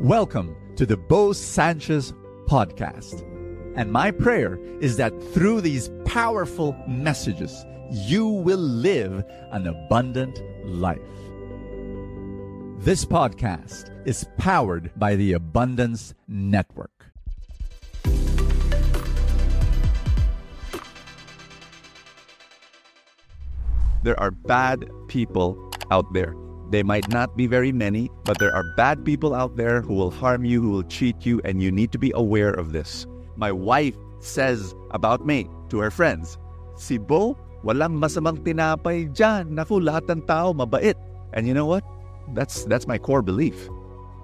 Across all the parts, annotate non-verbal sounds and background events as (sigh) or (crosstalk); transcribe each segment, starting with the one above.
Welcome to the Bo Sanchez podcast. And my prayer is that through these powerful messages, you will live an abundant life. This podcast is powered by the Abundance Network. There are bad people out there. They might not be very many, but there are bad people out there who will harm you, who will cheat you, and you need to be aware of this. My wife says about me to her friends, Si Bo, walang masamang tinapay dyan. Naku, lahat ng tao mabait. And you know what? That's that's my core belief.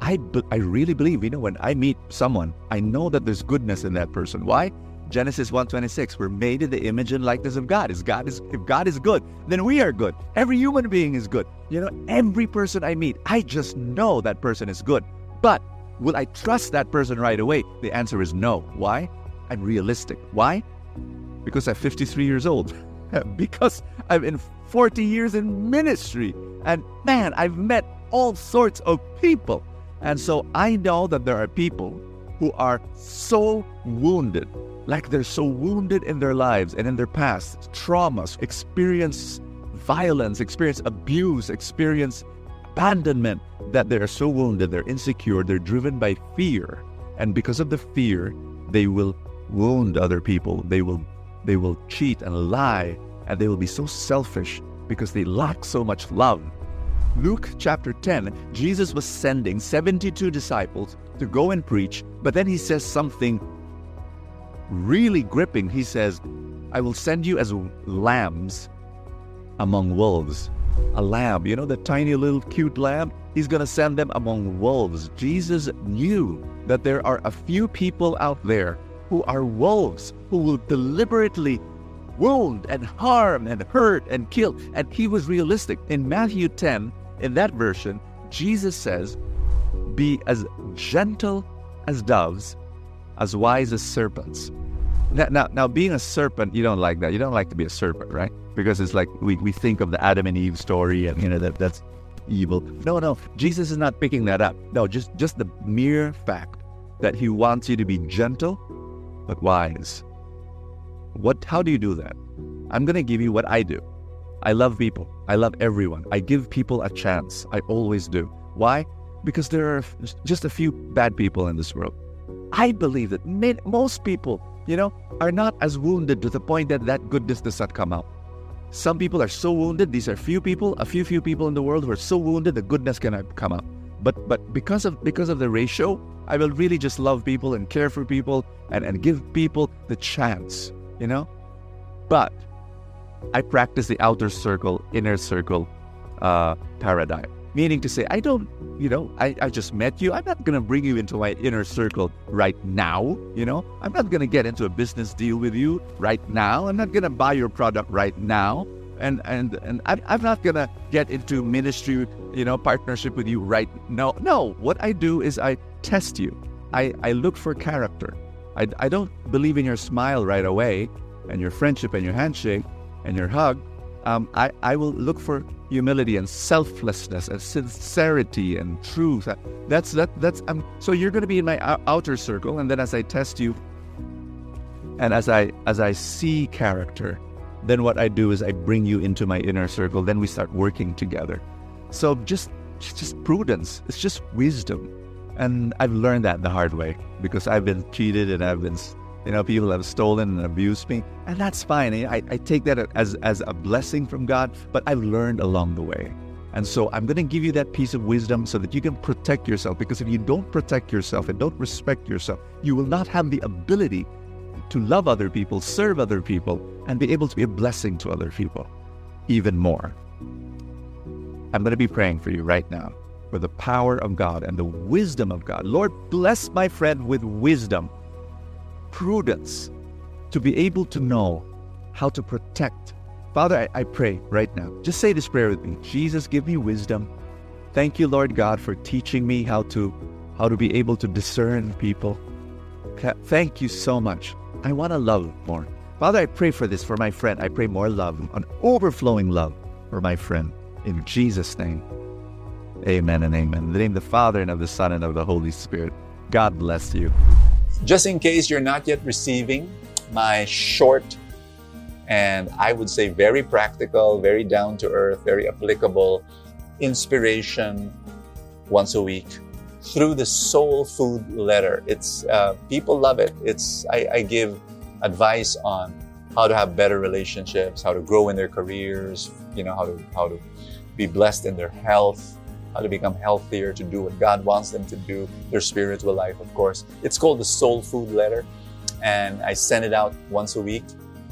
I, I really believe, you know, when I meet someone, I know that there's goodness in that person. Why? Genesis 1:26, we're made in the image and likeness of God. Is God is if God is good, then we are good. Every human being is good. You know, every person I meet, I just know that person is good. But will I trust that person right away? The answer is no. Why? I'm realistic. Why? Because I'm 53 years old. (laughs) because I'm in 40 years in ministry. And man, I've met all sorts of people. And so I know that there are people who are so wounded like they're so wounded in their lives and in their past, traumas, experience violence, experience abuse, experience abandonment, that they are so wounded, they're insecure, they're driven by fear. And because of the fear, they will wound other people. They will they will cheat and lie, and they will be so selfish because they lack so much love. Luke chapter 10, Jesus was sending 72 disciples to go and preach, but then he says something really gripping. He says, I will send you as lambs among wolves. A lamb, you know, the tiny little cute lamb? He's going to send them among wolves. Jesus knew that there are a few people out there who are wolves, who will deliberately wound and harm and hurt and kill. And he was realistic. In Matthew 10, in that version, Jesus says, Be as gentle as doves, as wise as serpents. Now, now, now, being a serpent, you don't like that. You don't like to be a serpent, right? Because it's like we, we think of the Adam and Eve story, and you know that that's evil. No, no, Jesus is not picking that up. No, just just the mere fact that He wants you to be gentle but wise. What? How do you do that? I'm gonna give you what I do. I love people. I love everyone. I give people a chance. I always do. Why? Because there are just a few bad people in this world. I believe that most people you know, are not as wounded to the point that that goodness does not come out. Some people are so wounded. These are few people, a few few people in the world who are so wounded the goodness cannot come out. But but because of because of the ratio, I will really just love people and care for people and, and give people the chance, you know? But I practice the outer circle, inner circle uh, paradigm. Meaning to say, I don't, you know, I, I just met you. I'm not going to bring you into my inner circle right now. You know, I'm not going to get into a business deal with you right now. I'm not going to buy your product right now. And, and, and I'm, I'm not going to get into ministry, you know, partnership with you right now. No, what I do is I test you. I, I look for character. I, I don't believe in your smile right away and your friendship and your handshake and your hug. Um, I, I will look for humility and selflessness and sincerity and truth. That's that. That's um, so you're going to be in my outer circle, and then as I test you, and as I as I see character, then what I do is I bring you into my inner circle. Then we start working together. So just just prudence. It's just wisdom, and I've learned that the hard way because I've been cheated and I've been you know, people have stolen and abused me, and that's fine. I, I take that as, as a blessing from God, but I've learned along the way. And so I'm going to give you that piece of wisdom so that you can protect yourself. Because if you don't protect yourself and don't respect yourself, you will not have the ability to love other people, serve other people, and be able to be a blessing to other people even more. I'm going to be praying for you right now for the power of God and the wisdom of God. Lord, bless my friend with wisdom prudence to be able to know how to protect. Father, I, I, pray right now. Just say this prayer with me. Jesus, give me wisdom. Thank you, Lord God, for teaching me how to how to be able to discern people. Thank you so much. I want to love more. Father, I pray for this for my friend. I pray more love, an overflowing love for my friend. In Jesus' name. Amen and amen. In the name of the Father and of the Son and of the Holy Spirit. God bless you. Just in case you're not yet receiving my short and I would say very practical, very down to earth, very applicable inspiration once a week through the soul food letter. It's uh, people love it. It's I, I give advice on how to have better relationships, how to grow in their careers, you know, how to how to be blessed in their health, how to become healthier, to do what God wants them to do, their spiritual life, of course. It's called the Soul Food Letter, and I send it out once a week,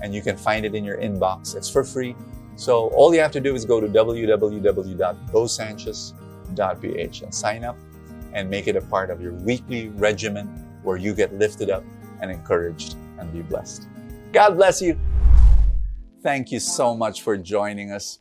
and you can find it in your inbox. It's for free. So all you have to do is go to www.bosanchez.ph and sign up and make it a part of your weekly regimen where you get lifted up and encouraged and be blessed. God bless you. Thank you so much for joining us.